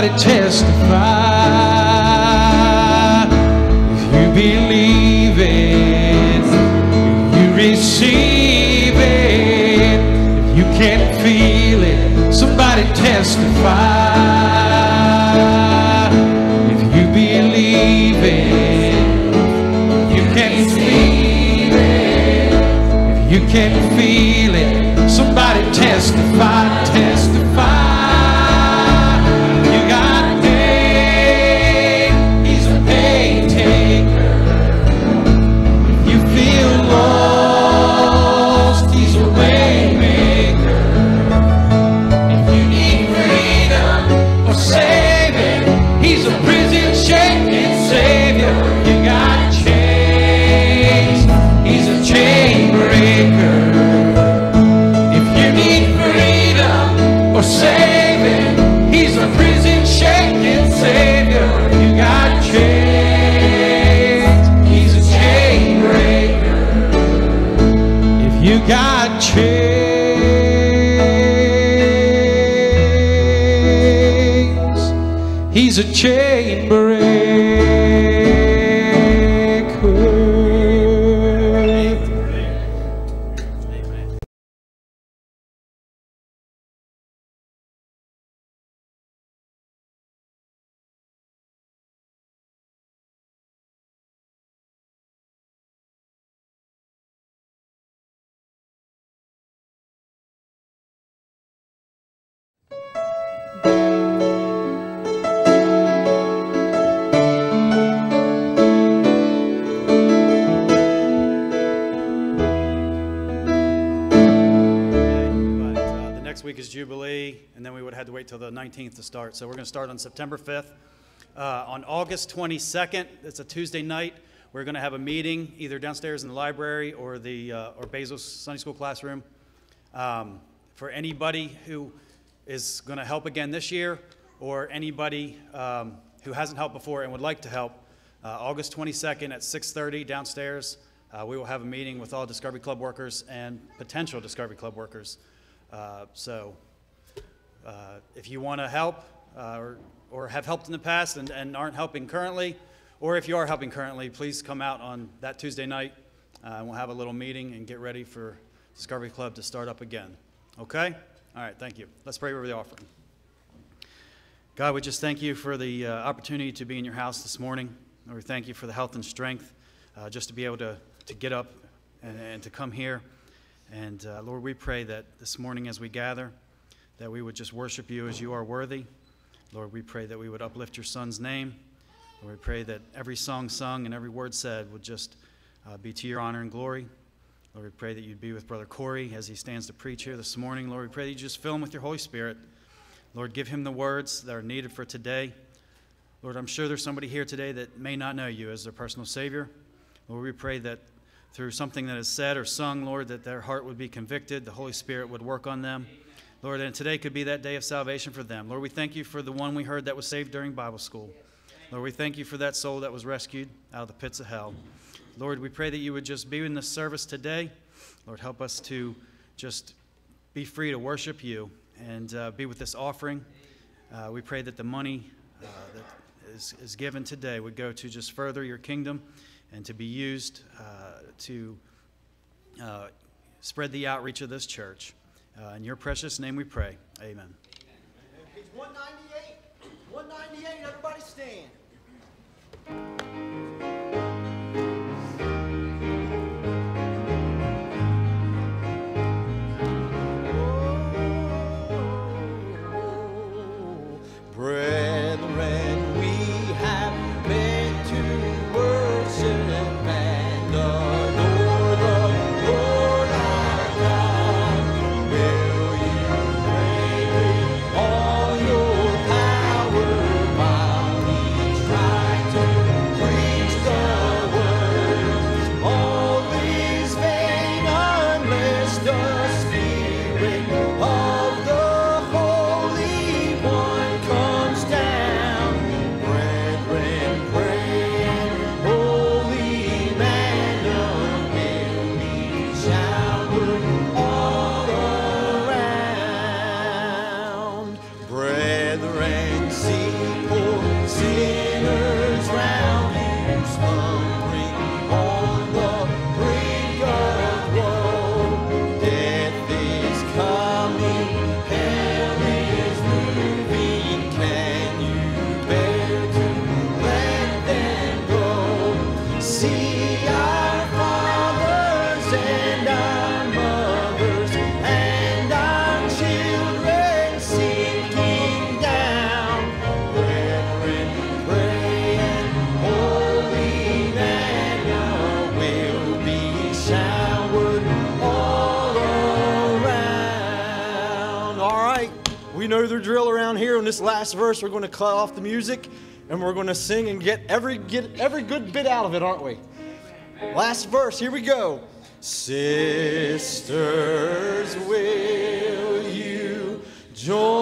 somebody testify. 19th to start. So we're going to start on September 5th. Uh, on August 22nd, it's a Tuesday night. We're going to have a meeting either downstairs in the library or the uh, or Bezos Sunday School classroom. Um, for anybody who is going to help again this year, or anybody um, who hasn't helped before and would like to help, uh, August 22nd at 6:30 downstairs. Uh, we will have a meeting with all Discovery Club workers and potential Discovery Club workers. Uh, so, if you want to help uh, or, or have helped in the past and, and aren't helping currently, or if you are helping currently, please come out on that Tuesday night. Uh, and we'll have a little meeting and get ready for Discovery Club to start up again. Okay? All right, thank you. Let's pray over the offering. God, we just thank you for the uh, opportunity to be in your house this morning. Lord, we thank you for the health and strength uh, just to be able to, to get up and, and to come here. And uh, Lord, we pray that this morning as we gather, that we would just worship you as you are worthy. Lord, we pray that we would uplift your son's name. Lord, we pray that every song sung and every word said would just uh, be to your honor and glory. Lord, we pray that you'd be with Brother Corey as he stands to preach here this morning. Lord, we pray that you just fill him with your Holy Spirit. Lord, give him the words that are needed for today. Lord, I'm sure there's somebody here today that may not know you as their personal Savior. Lord, we pray that through something that is said or sung, Lord, that their heart would be convicted, the Holy Spirit would work on them. Lord, and today could be that day of salvation for them. Lord, we thank you for the one we heard that was saved during Bible school. Lord, we thank you for that soul that was rescued out of the pits of hell. Lord, we pray that you would just be in this service today. Lord, help us to just be free to worship you and uh, be with this offering. Uh, we pray that the money uh, that is, is given today would go to just further your kingdom and to be used uh, to uh, spread the outreach of this church. Uh, in your precious name we pray. Amen. Page 198. 198, everybody stand. Last verse, we're going to cut off the music and we're going to sing and get every get every good bit out of it, aren't we? Last verse, here we go. Sisters, will you join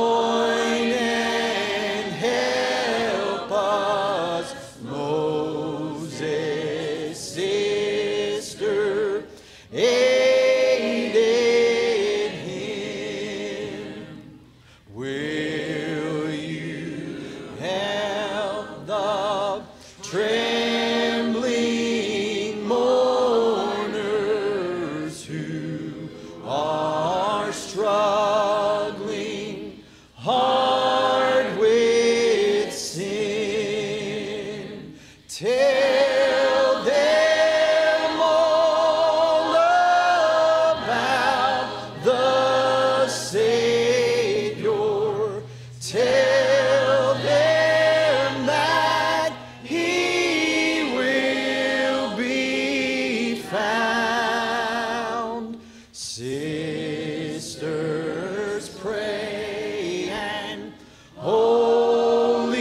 Sisters, pray and holy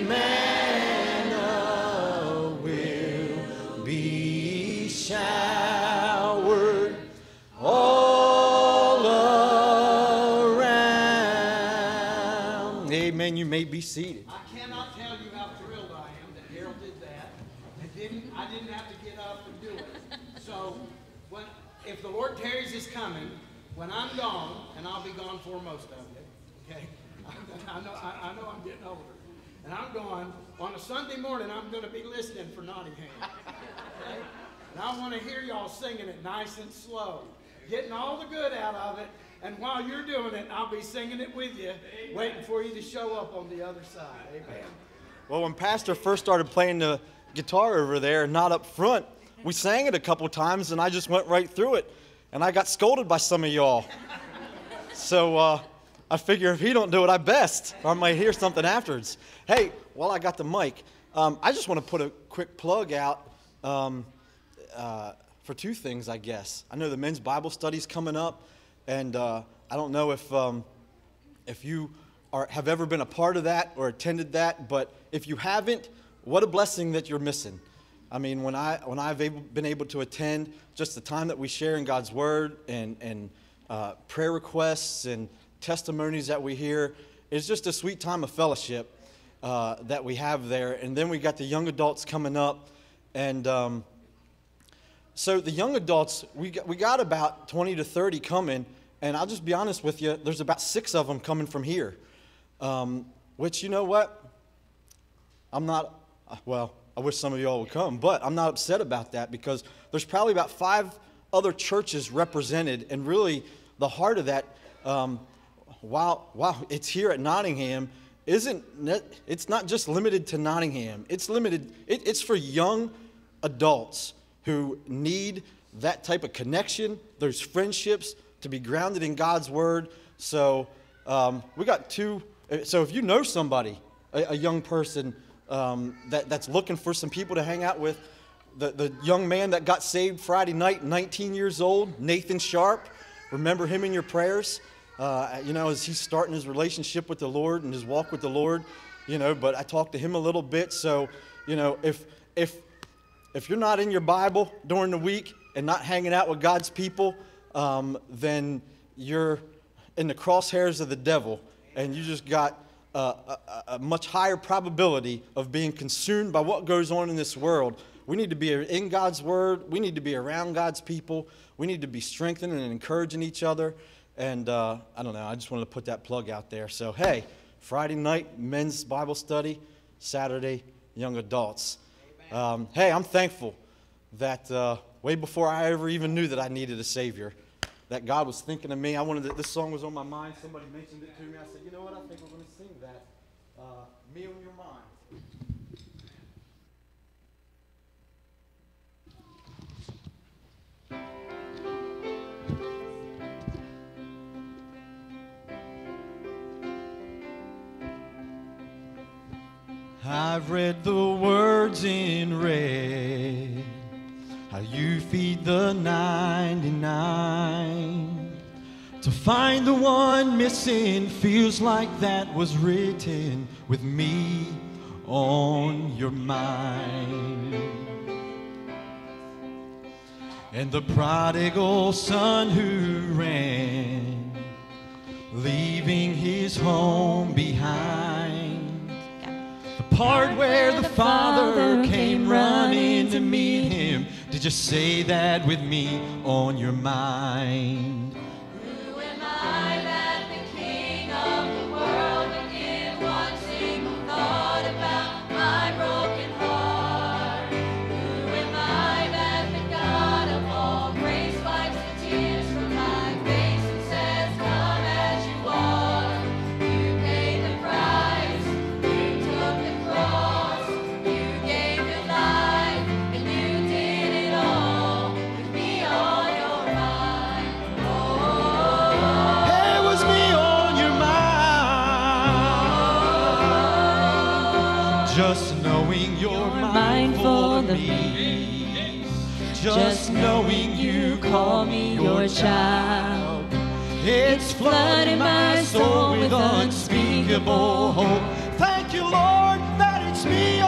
manna will be showered all around. Amen. You may be seated. I cannot tell you how thrilled I am that Harold did that. And didn't, I didn't have to get up and do it. So, when, if the Lord tarries is coming, when I'm gone, and I'll be gone for most of it, okay? I know, I, I know I'm getting older. And I'm going, on a Sunday morning, I'm gonna be listening for Nottingham. Okay? And I wanna hear y'all singing it nice and slow, getting all the good out of it. And while you're doing it, I'll be singing it with you, waiting for you to show up on the other side. Amen. Well, when Pastor first started playing the guitar over there, not up front, we sang it a couple times and I just went right through it. And I got scolded by some of y'all. So uh, I figure if he don't do it, I best. Or I might hear something afterwards. Hey, while I got the mic, um, I just want to put a quick plug out um, uh, for two things, I guess. I know the men's Bible study's coming up, and uh, I don't know if um, if you are, have ever been a part of that or attended that, but if you haven't, what a blessing that you're missing. I mean, when, I, when I've able, been able to attend, just the time that we share in God's Word and, and uh, prayer requests and testimonies that we hear, it's just a sweet time of fellowship uh, that we have there. And then we got the young adults coming up. And um, so the young adults, we got, we got about 20 to 30 coming. And I'll just be honest with you, there's about six of them coming from here. Um, which, you know what? I'm not, well, I wish some of y'all would come, but I'm not upset about that because there's probably about five other churches represented. And really, the heart of that, um, while, while it's here at Nottingham, isn't it's not just limited to Nottingham. It's limited, it, it's for young adults who need that type of connection, those friendships to be grounded in God's word. So um, we got two. So if you know somebody, a, a young person um, that, that's looking for some people to hang out with, the, the young man that got saved Friday night, 19 years old, Nathan Sharp, remember him in your prayers. Uh, you know, as he's starting his relationship with the Lord and his walk with the Lord, you know, but I talked to him a little bit. So, you know, if, if, if you're not in your Bible during the week and not hanging out with God's people, um, then you're in the crosshairs of the devil and you just got a, a, a much higher probability of being consumed by what goes on in this world. We need to be in God's Word. We need to be around God's people. We need to be strengthening and encouraging each other. And uh, I don't know, I just wanted to put that plug out there. So, hey, Friday night, men's Bible study, Saturday, young adults. Um, hey, I'm thankful that uh, way before I ever even knew that I needed a Savior, that God was thinking of me. I wanted to, this song was on my mind. Somebody mentioned it to me. I said, you know what? I think we're going to sing that. Uh, me on your mind. I've read the words in red, how you feed the 99. To find the one missing feels like that was written with me on your mind. And the prodigal son who ran, leaving his home behind The part where the Father came running to meet him. You say that with me on your mind? Who am I that the King of the world would give one single thought about my broken Just knowing you're mindful of me. Just knowing you call me your child. It's flooding my soul with unspeakable hope. Thank you, Lord, that it's me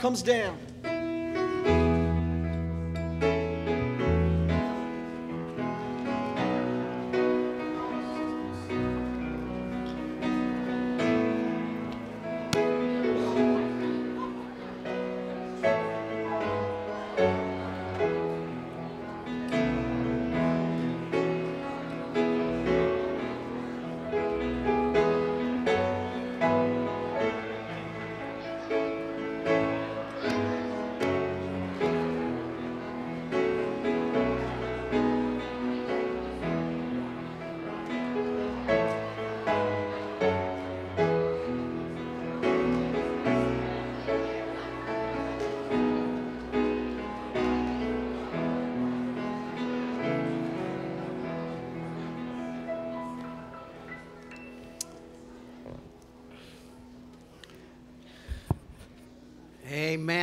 comes down.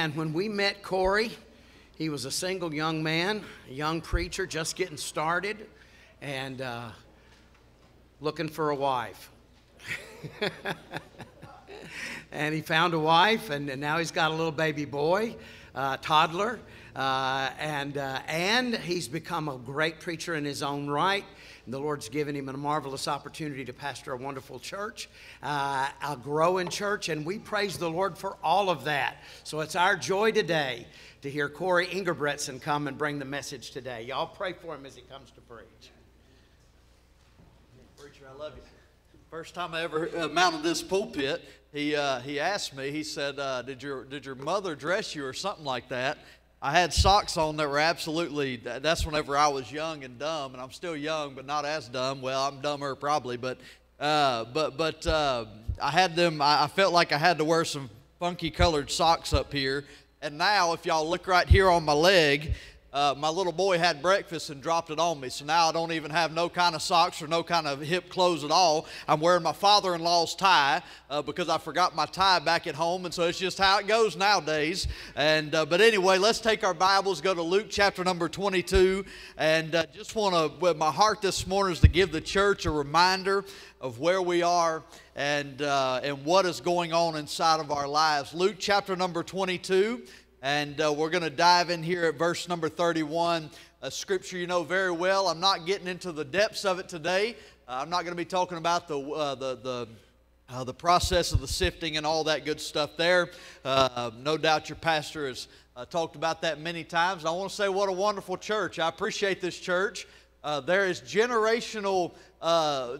Amen. When we met Corey, he was a single young man, a young preacher just getting started, and uh, looking for a wife. and he found a wife, and, and now he's got a little baby boy, uh, toddler, uh, and uh, and he's become a great preacher in his own right. The Lord's given him a marvelous opportunity to pastor a wonderful church, uh, a growing church, and we praise the Lord for all of that. So it's our joy today to hear Corey Ingerbretson come and bring the message today. Y'all pray for him as he comes to preach. Preacher, I love you. First time I ever uh, mounted this pulpit, he, uh, he asked me, he said, uh, did, your, did your mother dress you or something like that? I had socks on that were absolutely, that's whenever I was young and dumb, and I'm still young, but not as dumb. Well, I'm dumber probably, but, uh, but, but uh, I had them, I, I felt like I had to wear some funky colored socks up here. And now, if y'all look right here on my leg, uh, my little boy had breakfast and dropped it on me. So now I don't even have no kind of socks or no kind of hip clothes at all. I'm wearing my father in law's tie uh, because I forgot my tie back at home. And so it's just how it goes nowadays. And, uh, but anyway, let's take our Bibles, go to Luke chapter number 22. And uh, just want to, well, my heart this morning is to give the church a reminder of where we are and, uh, and what is going on inside of our lives. Luke chapter number 22. And uh, we're going to dive in here at verse number 31, a scripture you know very well. I'm not getting into the depths of it today. Uh, I'm not going to be talking about the, uh, the, the, uh, the process of the sifting and all that good stuff there. Uh, no doubt your pastor has uh, talked about that many times. I want to say what a wonderful church. I appreciate this church. there is generational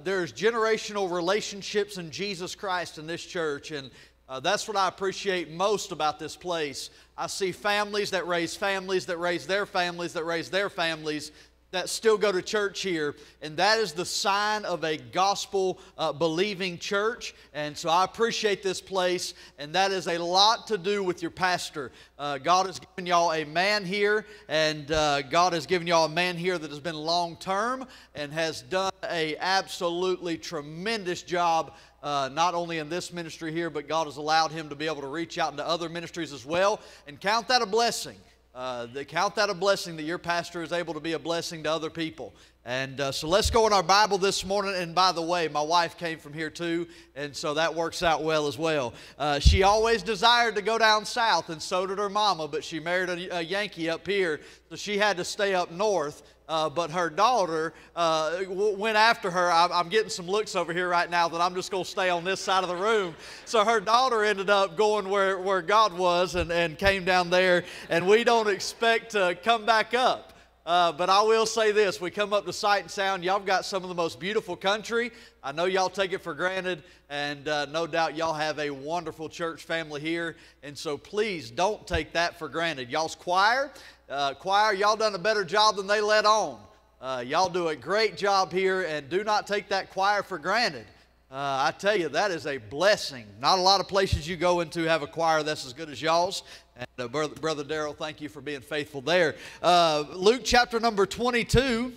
there's generational relationships in Jesus Christ in this church, and uh, that's what I appreciate most about this place. I see families that raise families that raise their families that raise their families that still go to church here, and that is the sign of a gospel uh, believing church. And so I appreciate this place, and that is a lot to do with your pastor. Uh, God has given y'all a man here, and uh, God has given y'all a man here that has been long term and has done a absolutely tremendous job uh, not only in this ministry here, but God has allowed him to be able to reach out into other ministries as well. And count that a blessing. Uh, count that a blessing that your pastor is able to be a blessing to other people. And uh, so let's go in our Bible this morning. And by the way, my wife came from here too, and so that works out well as well. Uh, she always desired to go down south, and so did her mama, but she married a, a Yankee up here, so she had to stay up north. Uh, but her daughter uh, went after her. I- I'm getting some looks over here right now that I'm just going to stay on this side of the room. So her daughter ended up going where, where God was and, and came down there, and we don't expect to come back up. Uh, but I will say this we come up to Sight and Sound, y'all got some of the most beautiful country. I know y'all take it for granted, and uh, no doubt y'all have a wonderful church family here. And so please don't take that for granted. Y'all's choir, uh, choir, y'all done a better job than they let on. Uh, y'all do a great job here, and do not take that choir for granted. Uh, I tell you, that is a blessing. Not a lot of places you go into have a choir that's as good as y'all's. And uh, Brother, Brother Darrell, thank you for being faithful there. Uh, Luke chapter number 22.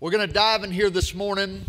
We're going to dive in here this morning,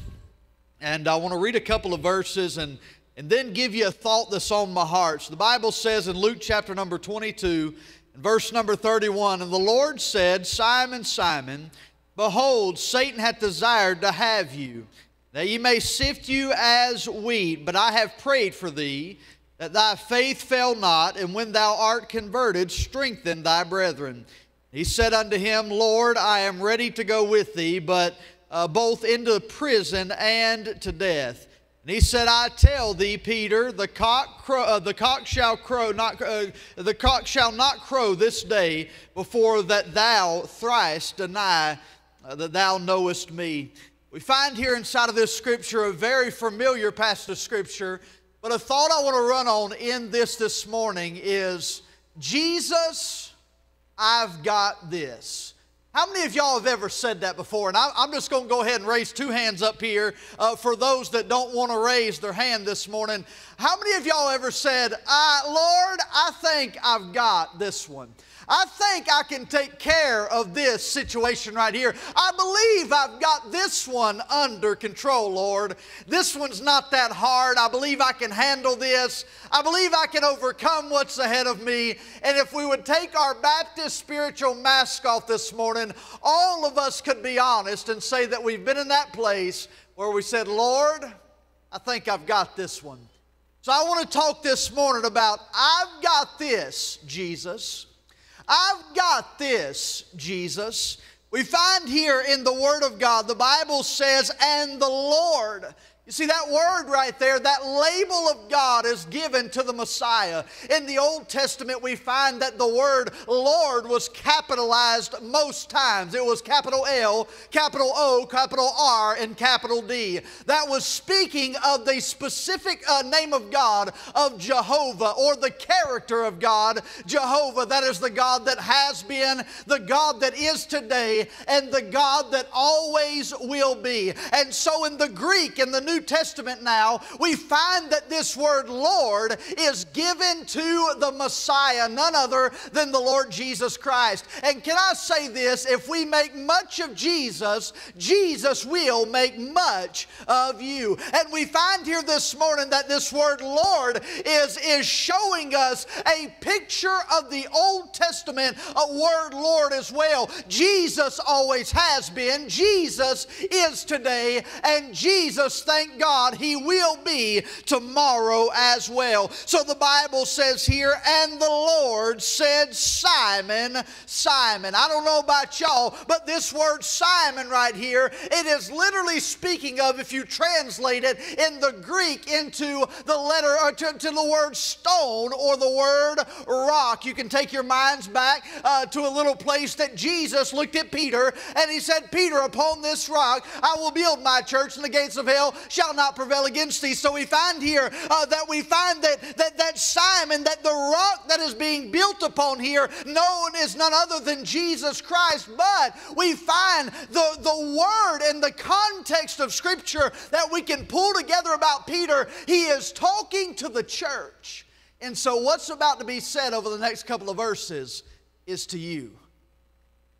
and I want to read a couple of verses and, and then give you a thought that's on my heart. So the Bible says in Luke chapter number 22, verse number 31, And the Lord said, Simon, Simon, behold, Satan hath desired to have you, that ye may sift you as wheat, but I have prayed for thee that thy faith fail not, and when thou art converted, strengthen thy brethren. He said unto him, Lord, I am ready to go with thee, but uh, both into prison and to death. And he said, I tell thee, Peter, the cock, crow, uh, the cock shall crow, not, uh, the cock shall not crow this day before that thou thrice deny uh, that thou knowest me. We find here inside of this scripture a very familiar passage of scripture but a thought I want to run on in this this morning is Jesus, I've got this. How many of y'all have ever said that before? And I'm just going to go ahead and raise two hands up here uh, for those that don't want to raise their hand this morning. How many of y'all ever said, I, Lord, I think I've got this one? I think I can take care of this situation right here. I believe I've got this one under control, Lord. This one's not that hard. I believe I can handle this. I believe I can overcome what's ahead of me. And if we would take our Baptist spiritual mask off this morning, all of us could be honest and say that we've been in that place where we said, Lord, I think I've got this one. So I want to talk this morning about I've got this, Jesus. I've got this, Jesus. We find here in the Word of God, the Bible says, and the Lord. You see that word right there, that label of God is given to the Messiah. In the Old Testament, we find that the word Lord was capitalized most times. It was capital L, capital O, capital R, and capital D. That was speaking of the specific uh, name of God, of Jehovah, or the character of God, Jehovah. That is the God that has been, the God that is today, and the God that always will be. And so in the Greek, in the New Testament now, we find that this word Lord is given to the Messiah, none other than the Lord Jesus Christ. And can I say this? If we make much of Jesus, Jesus will make much of you. And we find here this morning that this word Lord is, is showing us a picture of the Old Testament a word Lord as well. Jesus always has been, Jesus is today, and Jesus, thank God, He will be tomorrow as well. So the Bible says here, and the Lord said, Simon, Simon. I don't know about y'all, but this word Simon right here, it is literally speaking of, if you translate it in the Greek into the letter, or to, to the word stone or the word rock. You can take your minds back uh, to a little place that Jesus looked at Peter and he said, Peter, upon this rock I will build my church, and the gates of hell shall not prevail against thee. So we find here uh, that we find that, that, that Simon, that the rock that is being built upon here, known is none other than Jesus Christ. But we find the, the word and the context of Scripture that we can pull together about Peter. He is talking to the church. And so, what's about to be said over the next couple of verses is to you.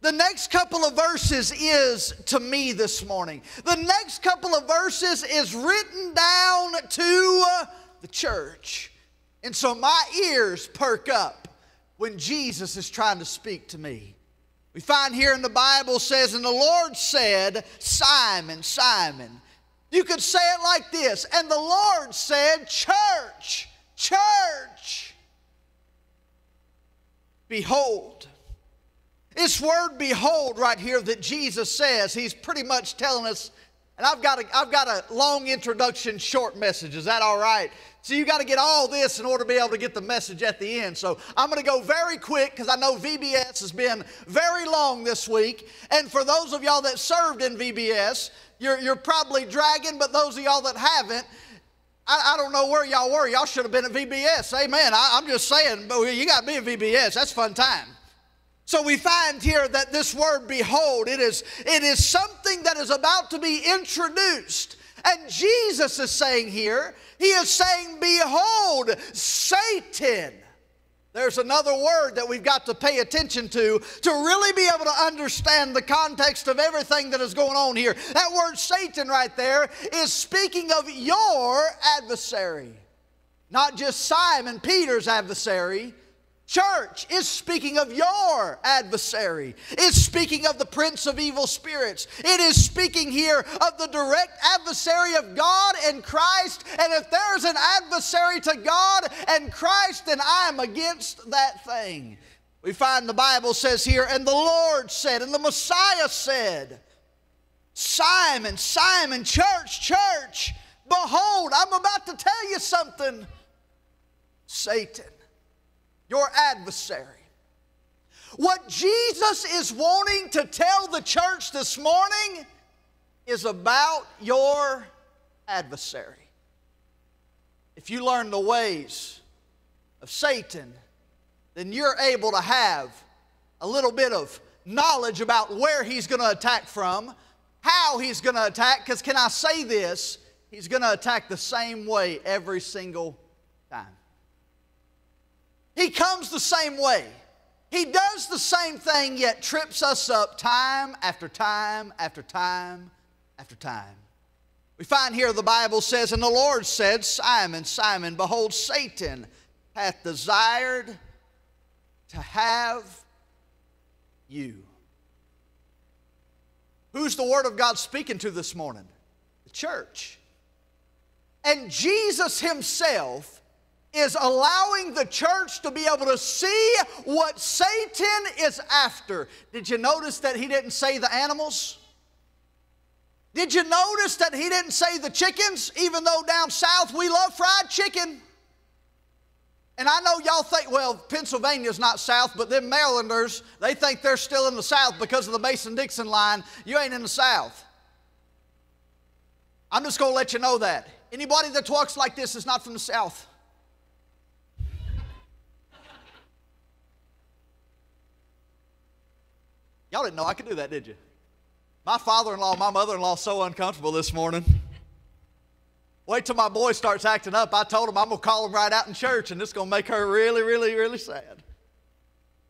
The next couple of verses is to me this morning. The next couple of verses is written down to uh, the church. And so my ears perk up when Jesus is trying to speak to me. We find here in the Bible says, and the Lord said, Simon, Simon. You could say it like this, and the Lord said, Church, church. Behold, this word behold right here that Jesus says, he's pretty much telling us, and I've got a, I've got a long introduction, short message. Is that all right? So you got to get all this in order to be able to get the message at the end. So I'm going to go very quick because I know VBS has been very long this week. And for those of y'all that served in VBS, you're, you're probably dragging, but those of y'all that haven't, I, I don't know where y'all were. Y'all should have been at VBS. Amen. I, I'm just saying, but you got to be at VBS. That's fun time. So we find here that this word behold, it is, it is something that is about to be introduced. And Jesus is saying here, He is saying, Behold, Satan. There's another word that we've got to pay attention to to really be able to understand the context of everything that is going on here. That word Satan right there is speaking of your adversary, not just Simon Peter's adversary. Church is speaking of your adversary. It's speaking of the prince of evil spirits. It is speaking here of the direct adversary of God and Christ. And if there's an adversary to God and Christ, then I am against that thing. We find the Bible says here, and the Lord said, and the Messiah said, Simon, Simon, church, church, behold, I'm about to tell you something. Satan your adversary. What Jesus is wanting to tell the church this morning is about your adversary. If you learn the ways of Satan, then you're able to have a little bit of knowledge about where he's going to attack from, how he's going to attack, because can I say this? He's going to attack the same way every single. He comes the same way. He does the same thing, yet trips us up time after time after time after time. We find here the Bible says, And the Lord said, Simon, Simon, behold, Satan hath desired to have you. Who's the Word of God speaking to this morning? The church. And Jesus Himself is allowing the church to be able to see what Satan is after. Did you notice that He didn't say the animals? Did you notice that He didn't say the chickens, even though down south we love fried chicken? And I know y'all think, well, Pennsylvania's not South, but them Marylanders, they think they're still in the South because of the Mason Dixon line. You ain't in the South. I'm just going to let you know that. Anybody that talks like this is not from the South. Y'all didn't know I could do that, did you? My father in law, my mother in law, so uncomfortable this morning. Wait till my boy starts acting up. I told him I'm going to call him right out in church, and it's going to make her really, really, really sad.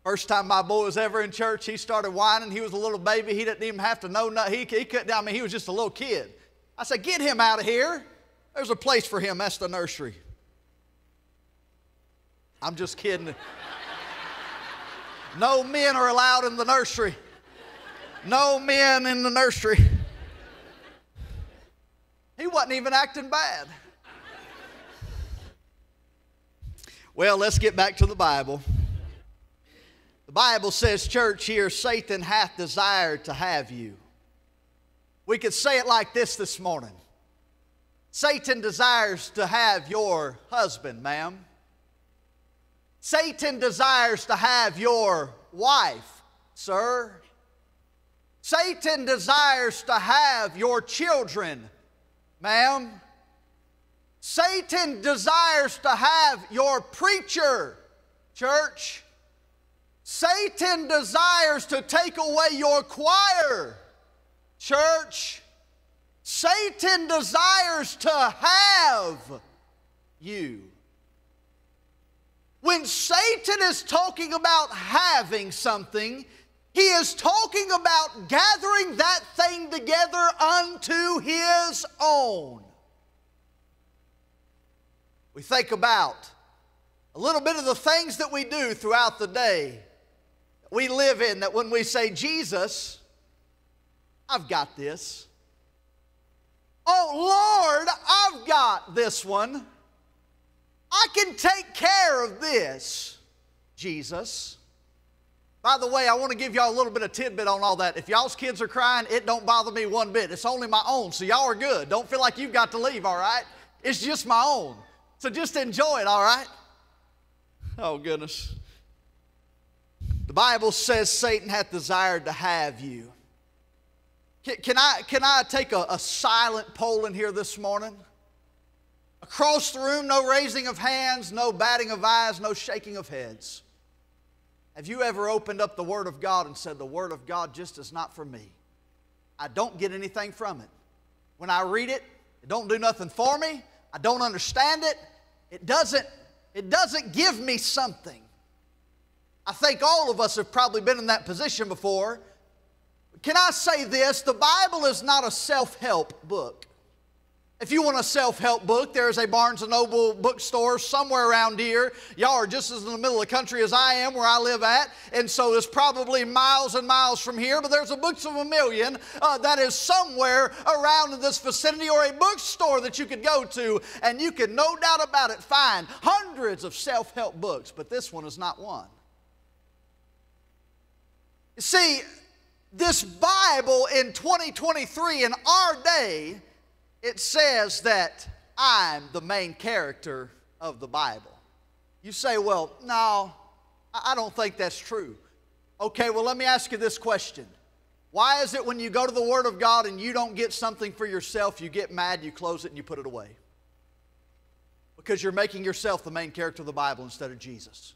First time my boy was ever in church, he started whining. He was a little baby. He didn't even have to know. nothing. He, he couldn't, I mean, he was just a little kid. I said, Get him out of here. There's a place for him. That's the nursery. I'm just kidding. no men are allowed in the nursery. No men in the nursery. He wasn't even acting bad. Well, let's get back to the Bible. The Bible says, church, here, Satan hath desired to have you. We could say it like this this morning Satan desires to have your husband, ma'am. Satan desires to have your wife, sir. Satan desires to have your children, ma'am. Satan desires to have your preacher, church. Satan desires to take away your choir, church. Satan desires to have you. When Satan is talking about having something, he is talking about gathering that thing together unto his own. We think about a little bit of the things that we do throughout the day we live in that when we say, Jesus, I've got this. Oh Lord, I've got this one. I can take care of this, Jesus. By the way, I want to give y'all a little bit of tidbit on all that. If y'all's kids are crying, it don't bother me one bit. It's only my own, so y'all are good. Don't feel like you've got to leave, all right? It's just my own. So just enjoy it, all right? Oh, goodness. The Bible says Satan hath desired to have you. Can, can I, can I take a, a silent poll in here this morning? Across the room, no raising of hands, no batting of eyes, no shaking of heads. Have you ever opened up the Word of God and said, The Word of God just is not for me? I don't get anything from it. When I read it, it don't do nothing for me. I don't understand it. It doesn't, it doesn't give me something. I think all of us have probably been in that position before. Can I say this? The Bible is not a self help book. If you want a self help book, there's a Barnes Noble bookstore somewhere around here. Y'all are just as in the middle of the country as I am, where I live at, and so it's probably miles and miles from here. But there's a Books of a Million uh, that is somewhere around in this vicinity, or a bookstore that you could go to, and you can, no doubt about it, find hundreds of self help books. But this one is not one. See, this Bible in 2023, in our day, it says that I'm the main character of the Bible. You say, well, no, I don't think that's true. Okay, well, let me ask you this question. Why is it when you go to the Word of God and you don't get something for yourself, you get mad, you close it, and you put it away? Because you're making yourself the main character of the Bible instead of Jesus.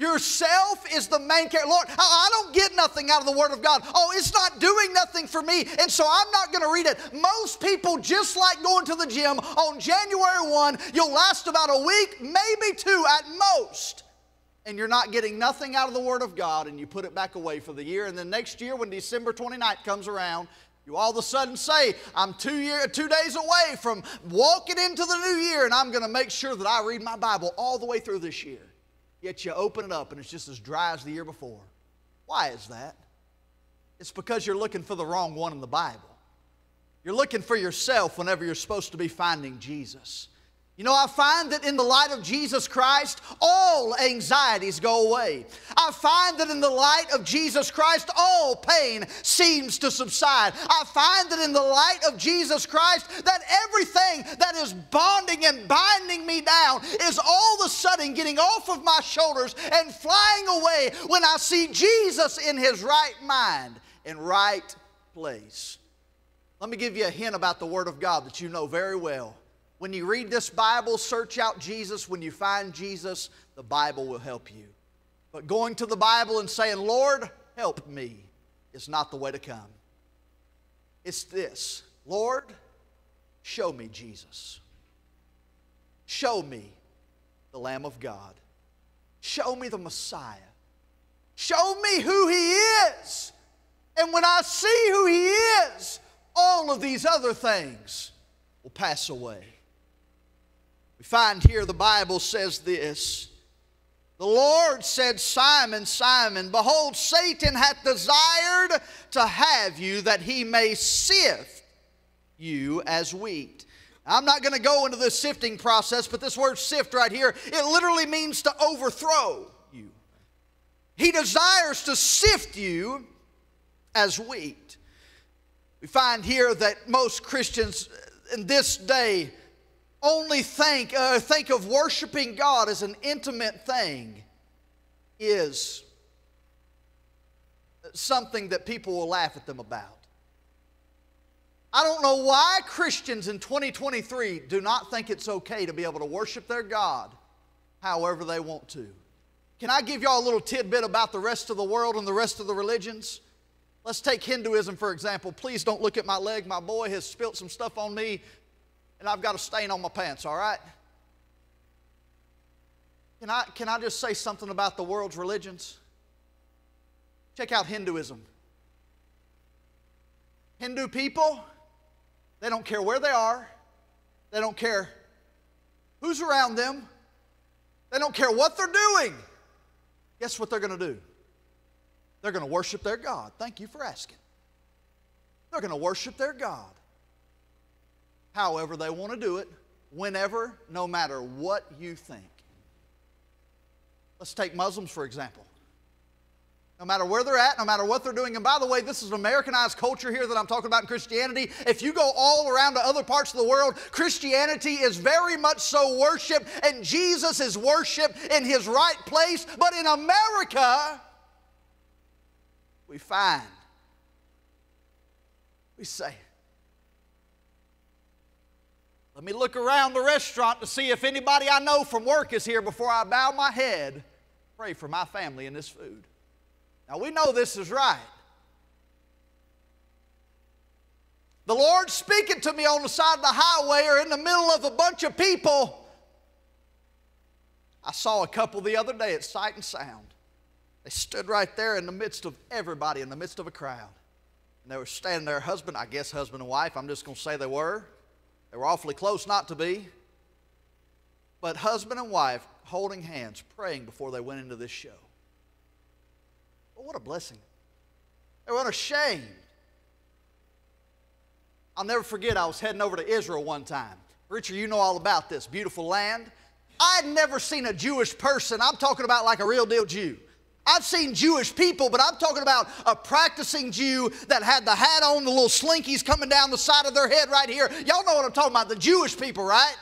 Yourself is the main character. Lord, I don't get nothing out of the Word of God. Oh, it's not doing nothing for me, and so I'm not going to read it. Most people, just like going to the gym on January 1, you'll last about a week, maybe two at most. and you're not getting nothing out of the Word of God and you put it back away for the year. And then next year, when December 29th comes around, you all of a sudden say, I'm two, year, two days away from walking into the new year and I'm going to make sure that I read my Bible all the way through this year. Yet you open it up and it's just as dry as the year before. Why is that? It's because you're looking for the wrong one in the Bible. You're looking for yourself whenever you're supposed to be finding Jesus. You know, I find that in the light of Jesus Christ, all anxieties go away. I find that in the light of Jesus Christ, all pain seems to subside. I find that in the light of Jesus Christ, that everything that is bonding and binding me down is all of a sudden getting off of my shoulders and flying away when I see Jesus in his right mind and right place. Let me give you a hint about the Word of God that you know very well. When you read this Bible, search out Jesus. When you find Jesus, the Bible will help you. But going to the Bible and saying, Lord, help me, is not the way to come. It's this Lord, show me Jesus. Show me the Lamb of God. Show me the Messiah. Show me who He is. And when I see who He is, all of these other things will pass away. We find here the Bible says this The Lord said, Simon, Simon, behold, Satan hath desired to have you that he may sift you as wheat. I'm not going to go into the sifting process, but this word sift right here, it literally means to overthrow you. He desires to sift you as wheat. We find here that most Christians in this day only think, uh, think of worshiping God as an intimate thing is something that people will laugh at them about. I don't know why Christians in 2023 do not think it's okay to be able to worship their God however they want to. Can I give y'all a little tidbit about the rest of the world and the rest of the religions? Let's take Hinduism for example. Please don't look at my leg. My boy has spilt some stuff on me and I've got a stain on my pants, all right? Can I, can I just say something about the world's religions? Check out Hinduism. Hindu people, they don't care where they are, they don't care who's around them, they don't care what they're doing. Guess what they're going to do? They're going to worship their God. Thank you for asking. They're going to worship their God however they want to do it, whenever, no matter what you think. Let's take Muslims, for example. No matter where they're at, no matter what they're doing. And by the way, this is an Americanized culture here that I'm talking about in Christianity. If you go all around to other parts of the world, Christianity is very much so worship, and Jesus is worship in his right place. But in America, we find, we say, let me look around the restaurant to see if anybody I know from work is here before I bow my head. Pray for my family and this food. Now we know this is right. The Lord speaking to me on the side of the highway or in the middle of a bunch of people. I saw a couple the other day at Sight and Sound. They stood right there in the midst of everybody, in the midst of a crowd. And they were standing there, husband, I guess husband and wife, I'm just going to say they were. They were awfully close not to be. But husband and wife holding hands, praying before they went into this show. Well, what a blessing. They were unashamed. I'll never forget, I was heading over to Israel one time. Richard, you know all about this beautiful land. I'd never seen a Jewish person, I'm talking about like a real deal Jew. I've seen Jewish people, but I'm talking about a practicing Jew that had the hat on, the little slinkies coming down the side of their head right here. Y'all know what I'm talking about, the Jewish people, right?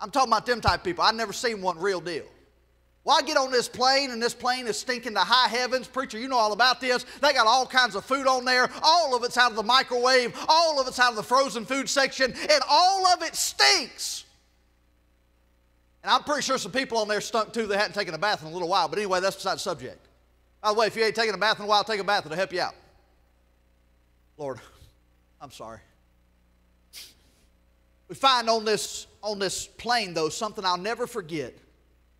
I'm talking about them type people. I've never seen one real deal. Well, I get on this plane, and this plane is stinking to high heavens. Preacher, you know all about this. They got all kinds of food on there. All of it's out of the microwave, all of it's out of the frozen food section, and all of it stinks. And I'm pretty sure some people on there stunk too. They hadn't taken a bath in a little while. But anyway, that's beside the subject. By the way, if you ain't taken a bath in a while, take a bath. It'll help you out. Lord, I'm sorry. We find on this, on this plane, though, something I'll never forget.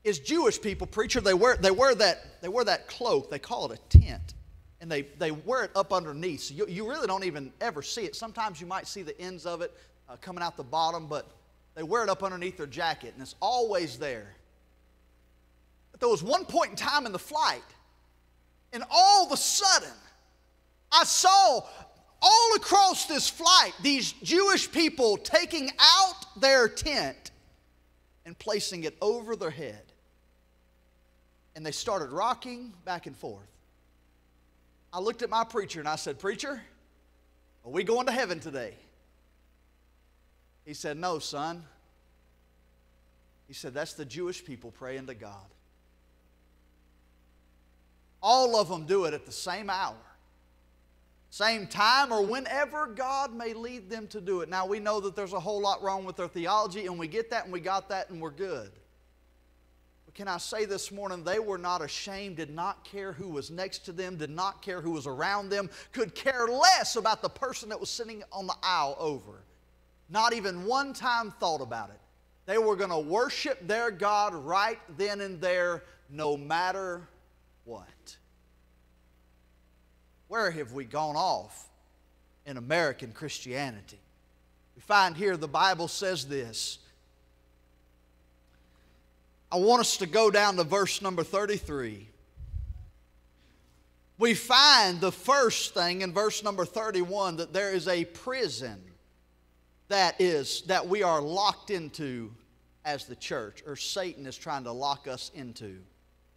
is Jewish people, preacher, they wear, they wear, that, they wear that cloak, they call it a tent, and they, they wear it up underneath. So you, you really don't even ever see it. Sometimes you might see the ends of it uh, coming out the bottom, but they wear it up underneath their jacket, and it's always there. But there was one point in time in the flight, and all of a sudden, I saw all across this flight these Jewish people taking out their tent and placing it over their head. And they started rocking back and forth. I looked at my preacher and I said, Preacher, are we going to heaven today? He said, No, son. He said, That's the Jewish people praying to God. All of them do it at the same hour, same time, or whenever God may lead them to do it. Now, we know that there's a whole lot wrong with their theology, and we get that, and we got that, and we're good. But can I say this morning, they were not ashamed, did not care who was next to them, did not care who was around them, could care less about the person that was sitting on the aisle over. Not even one time thought about it. They were going to worship their God right then and there, no matter what. Where have we gone off in American Christianity? We find here the Bible says this. I want us to go down to verse number 33. We find the first thing in verse number 31 that there is a prison that is that we are locked into as the church or Satan is trying to lock us into.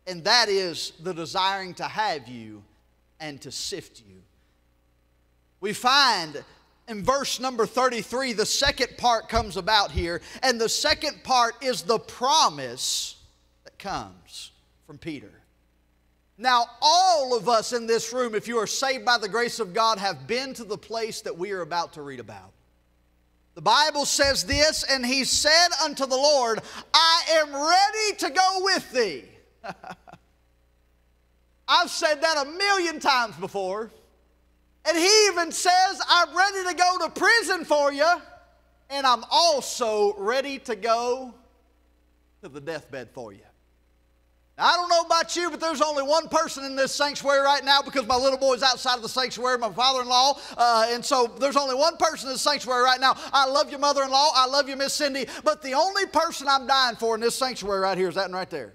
And that is the desiring to have you and to sift you. We find in verse number 33, the second part comes about here, and the second part is the promise that comes from Peter. Now, all of us in this room, if you are saved by the grace of God, have been to the place that we are about to read about. The Bible says this, and he said unto the Lord, I am ready to go with thee. I've said that a million times before. And he even says, I'm ready to go to prison for you, and I'm also ready to go to the deathbed for you. I don't know about you, but there's only one person in this sanctuary right now because my little boy's outside of the sanctuary, my father in law. Uh, and so there's only one person in the sanctuary right now. I love your mother in law. I love you, Miss Cindy. But the only person I'm dying for in this sanctuary right here is that one right there.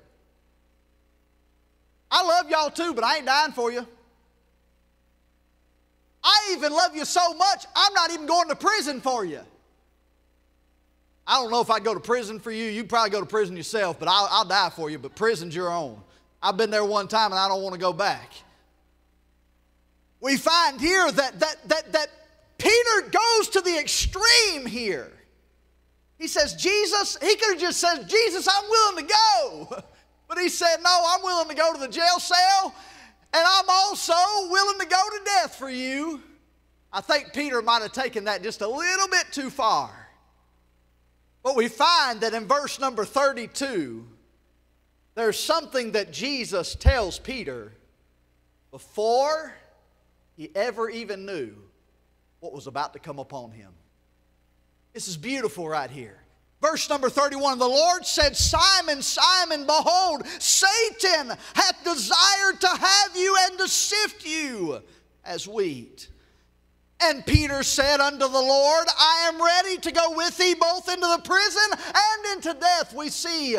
I love y'all too, but I ain't dying for you. I even love you so much, I'm not even going to prison for you. I don't know if I'd go to prison for you. You'd probably go to prison yourself, but I'll, I'll die for you. But prison's your own. I've been there one time and I don't want to go back. We find here that, that, that, that Peter goes to the extreme here. He says, Jesus, he could have just said, Jesus, I'm willing to go. But he said, No, I'm willing to go to the jail cell, and I'm also willing to go to death for you. I think Peter might have taken that just a little bit too far. But we find that in verse number 32, there's something that Jesus tells Peter before he ever even knew what was about to come upon him. This is beautiful right here. Verse number 31 The Lord said, Simon, Simon, behold, Satan hath desired to have you and to sift you as wheat. And Peter said unto the Lord, I am ready to go with thee both into the prison and into death. We see,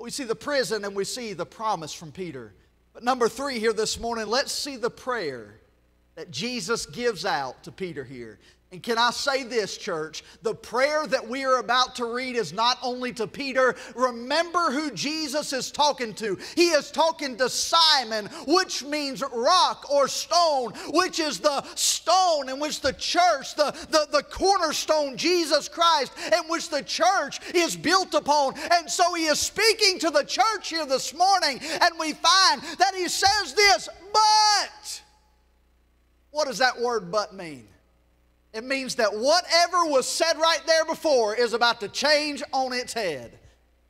we see the prison and we see the promise from Peter. But number three here this morning, let's see the prayer that Jesus gives out to Peter here. And can I say this, church? The prayer that we are about to read is not only to Peter. Remember who Jesus is talking to. He is talking to Simon, which means rock or stone, which is the stone in which the church, the, the, the cornerstone, Jesus Christ, in which the church is built upon. And so he is speaking to the church here this morning, and we find that he says this, but. What does that word but mean? It means that whatever was said right there before is about to change on its head.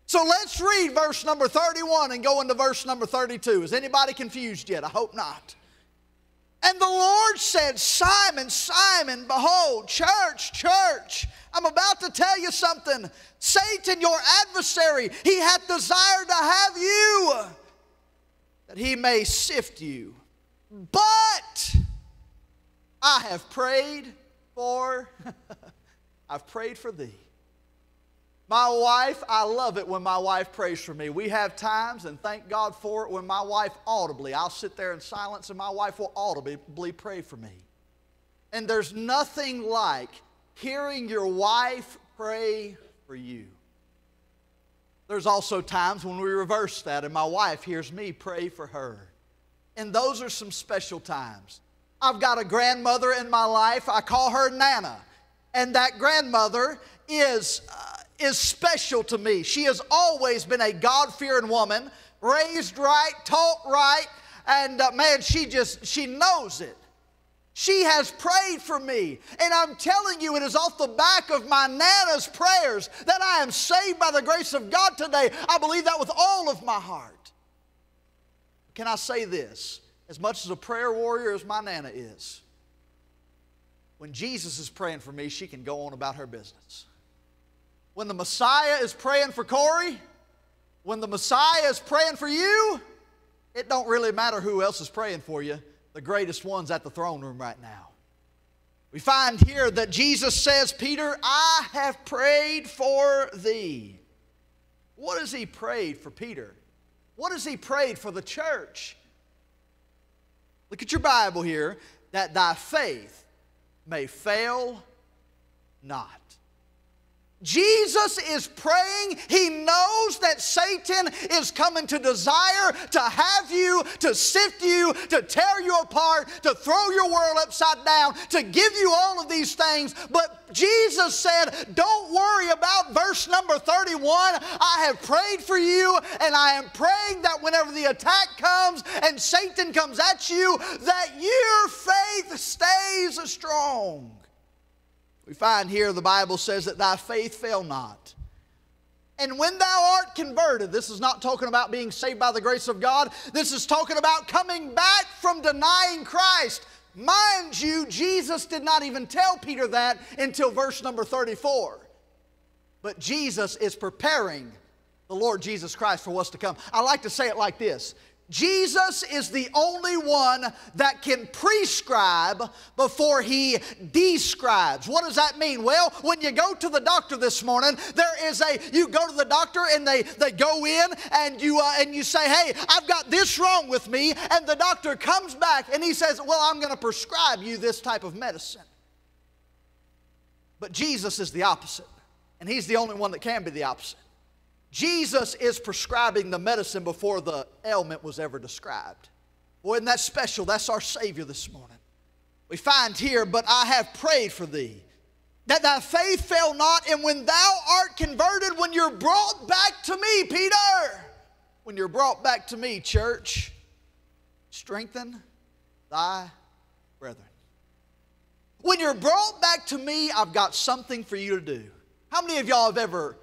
So let's read verse number 31 and go into verse number 32. Is anybody confused yet? I hope not. And the Lord said, Simon, Simon, behold, church, church. I'm about to tell you something. Satan, your adversary, he hath desired to have you that he may sift you. But I have prayed for, I've prayed for thee. My wife, I love it when my wife prays for me. We have times, and thank God for it, when my wife audibly, I'll sit there in silence and my wife will audibly pray for me. And there's nothing like hearing your wife pray for you. There's also times when we reverse that and my wife hears me pray for her. And those are some special times. I've got a grandmother in my life, I call her Nana. And that grandmother is, uh, is special to me. She has always been a God fearing woman, raised right, taught right, and uh, man, she just, she knows it. She has prayed for me. And I'm telling you, it is off the back of my Nana's prayers that I am saved by the grace of God today. I believe that with all of my heart. Can I say this? As much as a prayer warrior as my Nana is, when Jesus is praying for me, she can go on about her business. When the Messiah is praying for Corey, when the Messiah is praying for you, it don't really matter who else is praying for you the greatest ones at the throne room right now. We find here that Jesus says, Peter, I have prayed for thee. What has he prayed for Peter? What has he prayed for the church? Look at your Bible here that thy faith may fail not. Jesus is praying. He knows that Satan is coming to desire to have you, to sift you, to tear you apart, to throw your world upside down, to give you all of these things. But Jesus said, Don't worry about verse number 31. I have prayed for you, and I am praying that whenever the attack comes and Satan comes at you, that your faith stays strong. We find here the Bible says that thy faith fail not. And when thou art converted, this is not talking about being saved by the grace of God, this is talking about coming back from denying Christ. Mind you, Jesus did not even tell Peter that until verse number 34. But Jesus is preparing the Lord Jesus Christ for what's to come. I like to say it like this Jesus is the only one that can prescribe before he describes. What does that mean? Well, when you go to the doctor this morning, there is a you go to the doctor and they they go in and you uh, and you say, "Hey, I've got this wrong with me," and the doctor comes back and he says, "Well, I'm going to prescribe you this type of medicine." But Jesus is the opposite, and he's the only one that can be the opposite. Jesus is prescribing the medicine before the ailment was ever described. Boy, isn't that special? That's our Savior this morning. We find here, but I have prayed for thee, that thy faith fail not, and when thou art converted, when you're brought back to me, Peter, when you're brought back to me, church, strengthen thy brethren. When you're brought back to me, I've got something for you to do. How many of y'all have ever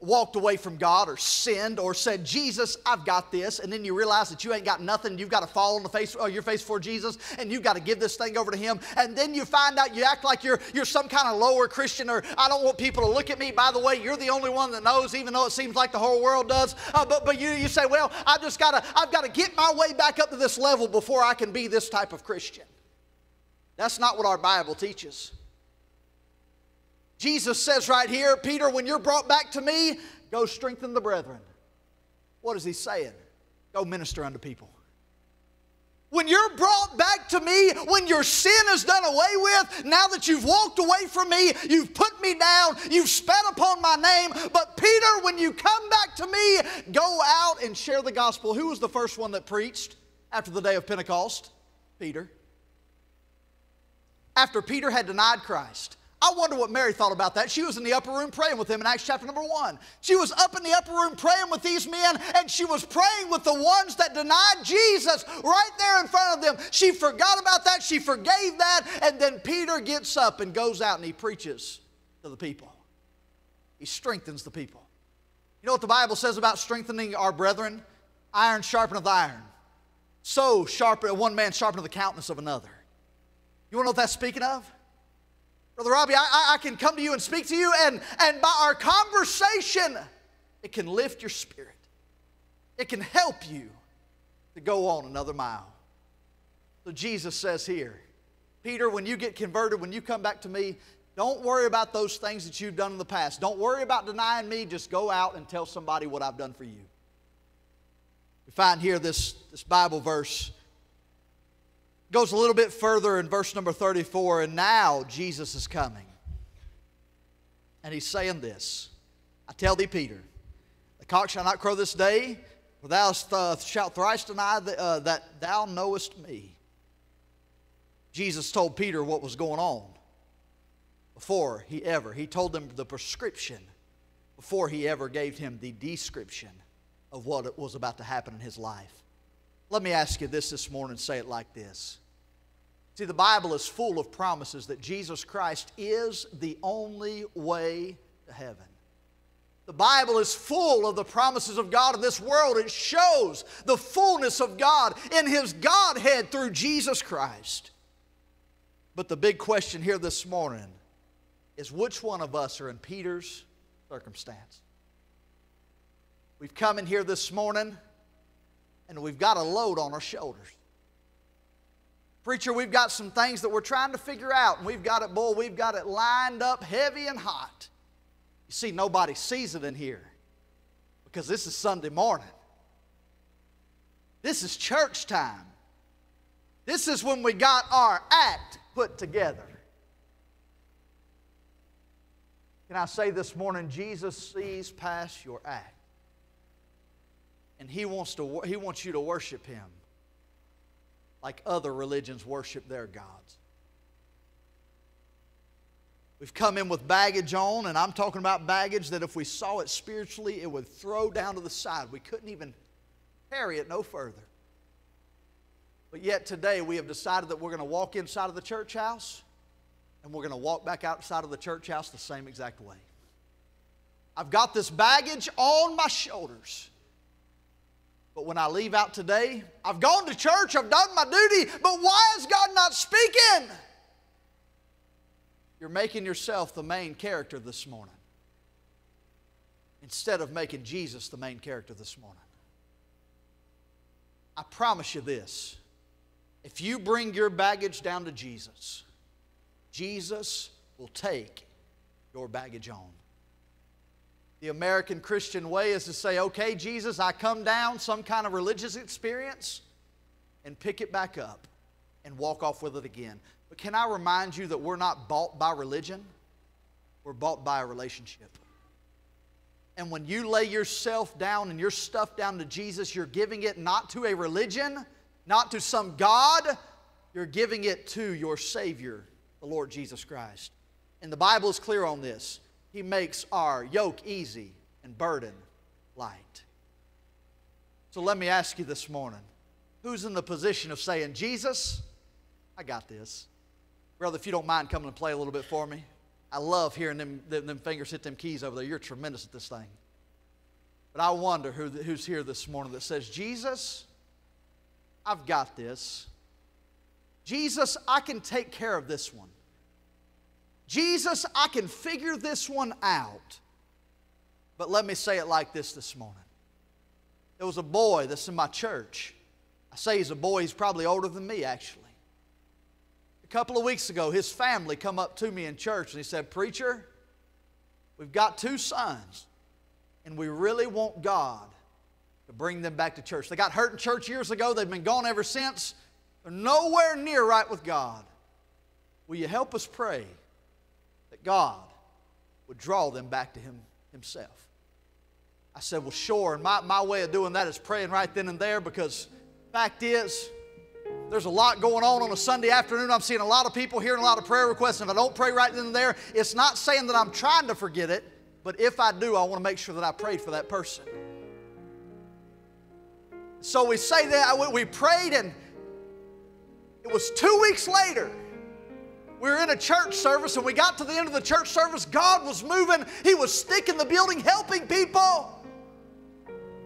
walked away from God or sinned or said, Jesus, I've got this, and then you realize that you ain't got nothing, you've got to fall on the face, or your face for Jesus, and you've got to give this thing over to Him, and then you find out you act like you're, you're some kind of lower Christian, or I don't want people to look at me. By the way, you're the only one that knows, even though it seems like the whole world does. Uh, but but you, you say, well, I just got to, I've got to get my way back up to this level before I can be this type of Christian. That's not what our Bible teaches. Jesus says right here, Peter, when you're brought back to me, go strengthen the brethren. What is he saying? Go minister unto people. When you're brought back to me, when your sin is done away with, now that you've walked away from me, you've put me down, you've spat upon my name. But Peter, when you come back to me, go out and share the gospel. Who was the first one that preached after the day of Pentecost? Peter. After Peter had denied Christ, I wonder what Mary thought about that. She was in the upper room praying with him in Acts chapter number one. She was up in the upper room praying with these men, and she was praying with the ones that denied Jesus right there in front of them. She forgot about that, she forgave that, and then Peter gets up and goes out and he preaches to the people. He strengthens the people. You know what the Bible says about strengthening our brethren? Iron sharpeneth iron. So sharpen one man sharpeneth the countenance of another. You want to know what that's speaking of? Brother Robbie, I, I, can come to you and speak to you, and, and by our conversation, it can lift your spirit. It can help you to go on another mile. So Jesus says here, Peter, when you get converted, when you come back to me, don't worry about those things that you've done in the past. Don't worry about denying me. Just go out and tell somebody what I've done for you. We find here this, this Bible verse goes a little bit further in verse number 34, and now Jesus is coming. And he's saying this I tell thee, Peter, the cock shall not crow this day, for thou uh, shalt thrice deny that, uh, that thou knowest me. Jesus told Peter what was going on before he ever, he told him the prescription before he ever gave him the description of what it was about to happen in his life. Let me ask you this this morning, say it like this. See, the Bible is full of promises that Jesus Christ is the only way to heaven. The Bible is full of the promises of God in this world. It shows the fullness of God in His Godhead through Jesus Christ. But the big question here this morning is which one of us are in Peter's circumstance? We've come in here this morning and we've got a load on our shoulders. Preacher, we've got some things that we're trying to figure out, and we've got it, boy, we've got it lined up heavy and hot. You see, nobody sees it in here because this is Sunday morning. This is church time. This is when we got our act put together. Can I say this morning, Jesus sees past your act. And he wants, to, he wants you to worship him like other religions worship their gods. We've come in with baggage on, and I'm talking about baggage that if we saw it spiritually, it would throw down to the side. We couldn't even carry it no further. But yet today we have decided that we're going to walk inside of the church house and we're going to walk back outside of the church house the same exact way. I've got this baggage on my shoulders. But when I leave out today, I've gone to church, I've done my duty, but why is God not speaking? You're making yourself the main character this morning instead of making Jesus the main character this morning. I promise you this if you bring your baggage down to Jesus, Jesus will take your baggage on. The American Christian way is to say, okay, Jesus, I come down, some kind of religious experience, and pick it back up and walk off with it again. But can I remind you that we're not bought by religion? We're bought by a relationship. And when you lay yourself down and your stuff down to Jesus, you're giving it not to a religion, not to some God, you're giving it to your Savior, the Lord Jesus Christ. And the Bible is clear on this. He makes our yoke easy and burden light. So let me ask you this morning who's in the position of saying, Jesus, I got this? Brother, if you don't mind coming and play a little bit for me. I love hearing them, them, them fingers hit them keys over there. You're tremendous at this thing. But I wonder who, who's here this morning that says, Jesus, I've got this. Jesus, I can take care of this one. Jesus, I can figure this one out. But let me say it like this this morning. There was a boy that's in my church. I say he's a boy, he's probably older than me actually. A couple of weeks ago, his family come up to me in church and he said, Preacher, we've got two sons, and we really want God to bring them back to church. They got hurt in church years ago, they've been gone ever since. They're nowhere near right with God. Will you help us pray that God would draw them back to him, Himself. I said, Well, sure. And my, my way of doing that is praying right then and there because fact is, there's a lot going on on a Sunday afternoon. I'm seeing a lot of people hearing a lot of prayer requests. And if I don't pray right then and there, it's not saying that I'm trying to forget it, but if I do, I want to make sure that I prayed for that person. So we say that, we prayed, and it was two weeks later we were in a church service and we got to the end of the church service. God was moving, He was sticking the building, helping people.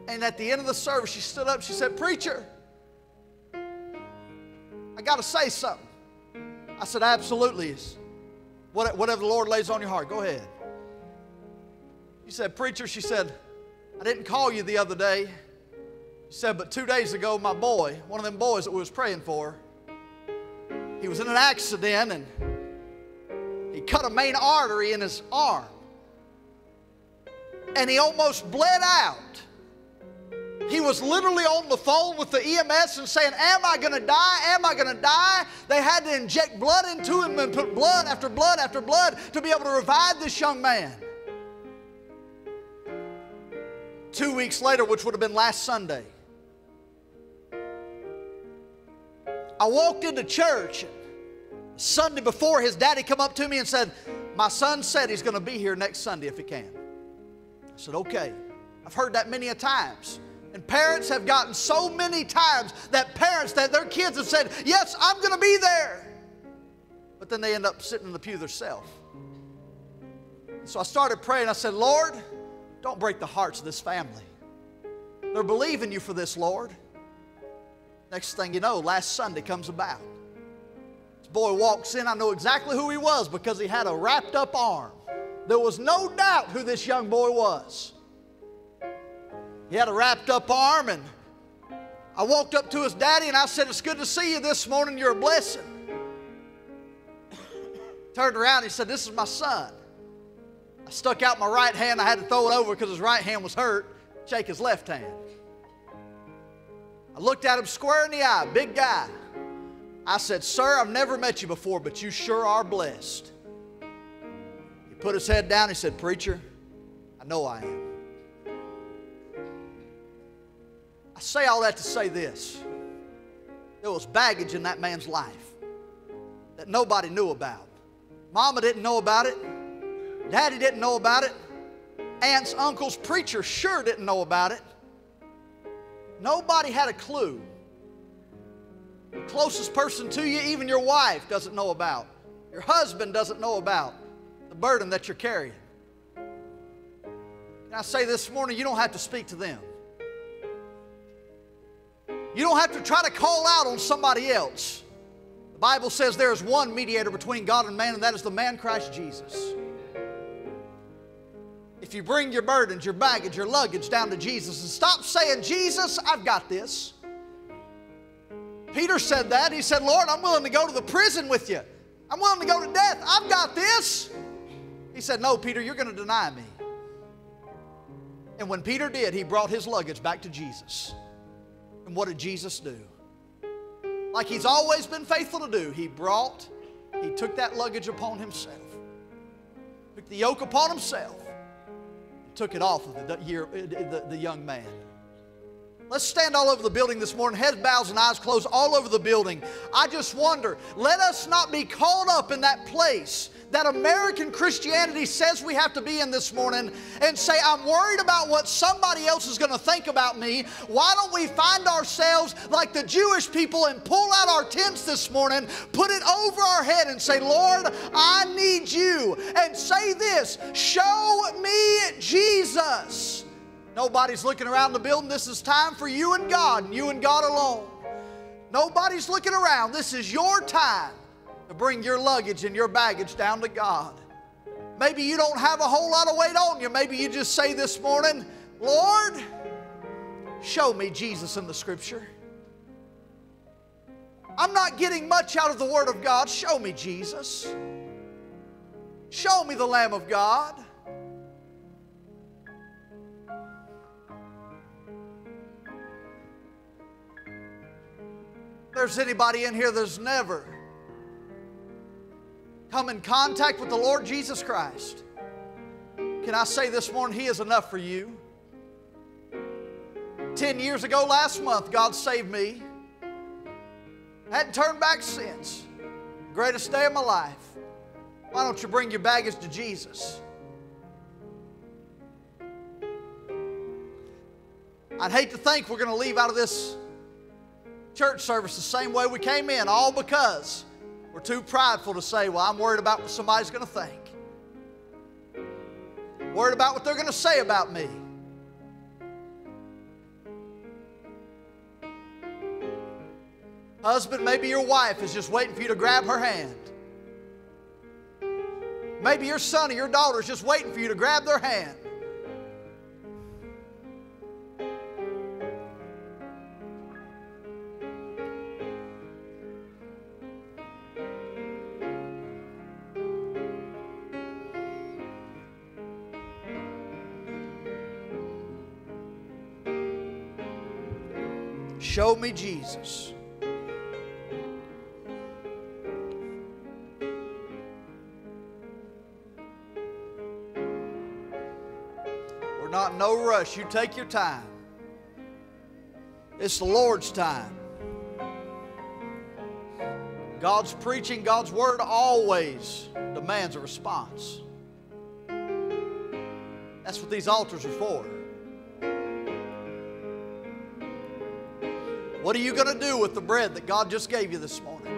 And at the end of the service, she stood up. She said, Preacher, I got to say something. I said, Absolutely. What- Whatever the Lord lays on your heart, go ahead. She said, Preacher, she said, I didn't call you the other day. She said, but two days ago, my boy, one of them boys that we was praying for, he was in an accident and he cut a main artery in his arm. And he almost bled out. He was literally on the phone with the EMS and saying, Am I going to die? Am I going to die? They had to inject blood into him and put blood after blood after blood to be able to revive this young man. Two weeks later, which would have been last Sunday, I walked into church. Sunday before, his daddy come up to me and said, My son said he's going to be here next Sunday if he can. I said, Okay. I've heard that many a times. And parents have gotten so many times that parents, that their kids have said, Yes, I'm going to be there. But then they end up sitting in the pew themselves. So I started praying. I said, Lord, don't break the hearts of this family. They're believing you for this, Lord. Next thing you know, last Sunday comes about. This boy walks in. I know exactly who he was because he had a wrapped up arm. There was no doubt who this young boy was. He had a wrapped up arm, and I walked up to his daddy and I said, It's good to see you this morning. You're a blessing. Turned around, he said, This is my son. I stuck out my right hand. I had to throw it over because his right hand was hurt. Shake his left hand. I looked at him square in the eye, big guy. I said, Sir, I've never met you before, but you sure are blessed. He put his head down. He said, Preacher, I know I am. I say all that to say this there was baggage in that man's life that nobody knew about. Mama didn't know about it, Daddy didn't know about it, aunts, uncles, preachers sure didn't know about it. Nobody had a clue. The closest person to you, even your wife, doesn't know about. Your husband doesn't know about the burden that you're carrying. Can I say this morning, you don't have to speak to them. You don't have to try to call out on somebody else. The Bible says there is one mediator between God and man, and that is the man Christ Jesus. If you bring your burdens, your baggage, your luggage down to Jesus and stop saying, Jesus, I've got this. Peter said that. He said, Lord, I'm willing to go to the prison with you. I'm willing to go to death. I've got this. He said, No, Peter, you're going to deny me. And when Peter did, he brought his luggage back to Jesus. And what did Jesus do? Like he's always been faithful to do, he brought, he took that luggage upon himself, took the yoke upon himself, took it off of the, year, uh, the, the young man. Let's stand all over the building this morning, heads bows and eyes closed all over the building. I just wonder, let us not be caught up in that place that American Christianity says we have to be in this morning and say, I'm worried about what somebody else is going to think about me. Why don't we find ourselves like the Jewish people and pull out our tents this morning, put it over our head, and say, Lord, I need you. And say this Show me Jesus. Nobody's looking around the building. This is time for you and God, and you and God alone. Nobody's looking around. This is your time to bring your luggage and your baggage down to God. Maybe you don't have a whole lot of weight on you. Maybe you just say this morning, Lord, show me Jesus in the scripture. I'm not getting much out of the Word of God. Show me Jesus. Show me the Lamb of God. There's anybody in here that's never come in contact with the Lord Jesus Christ. Can I say this morning, He is enough for you? Ten years ago, last month, God saved me. Hadn't turned back since. Greatest day of my life. Why don't you bring your baggage to Jesus? I'd hate to think we're going to leave out of this church service the same way we came in, all because we're too prideful to say, Well, I'm worried about what somebody's going to think. Worried about what they're going to say about me. Husband, maybe your wife is just waiting for you to grab her hand. Maybe your son or your daughter is just waiting for you to grab their hand. Show me Jesus. We're not in no rush. You take your time. It's the Lord's time. God's preaching, God's word always demands a response. That's what these altars are for. What are you going to do with the bread that God just gave you this morning?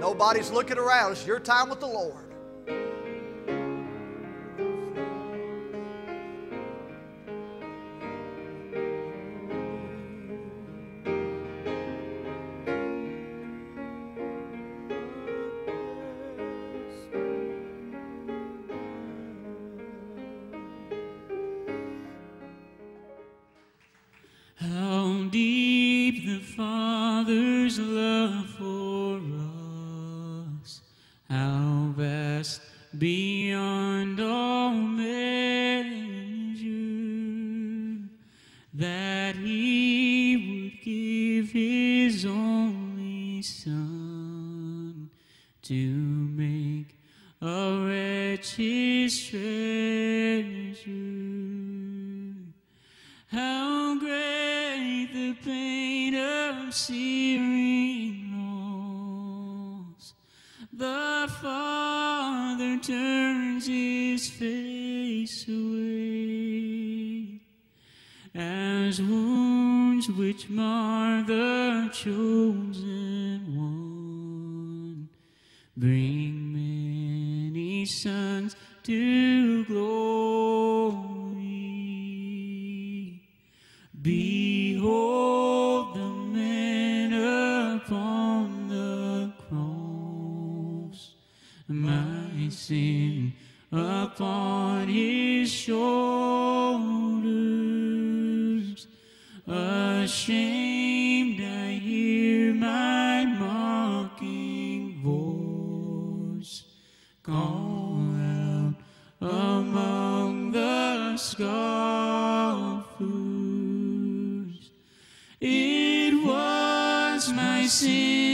Nobody's looking around. It's your time with the Lord. Father turns his face away as wounds which mar the chosen one bring many sons to glory. Behold sin upon his shoulders. Ashamed, I hear my mocking voice call out among the scoffers. It was my sin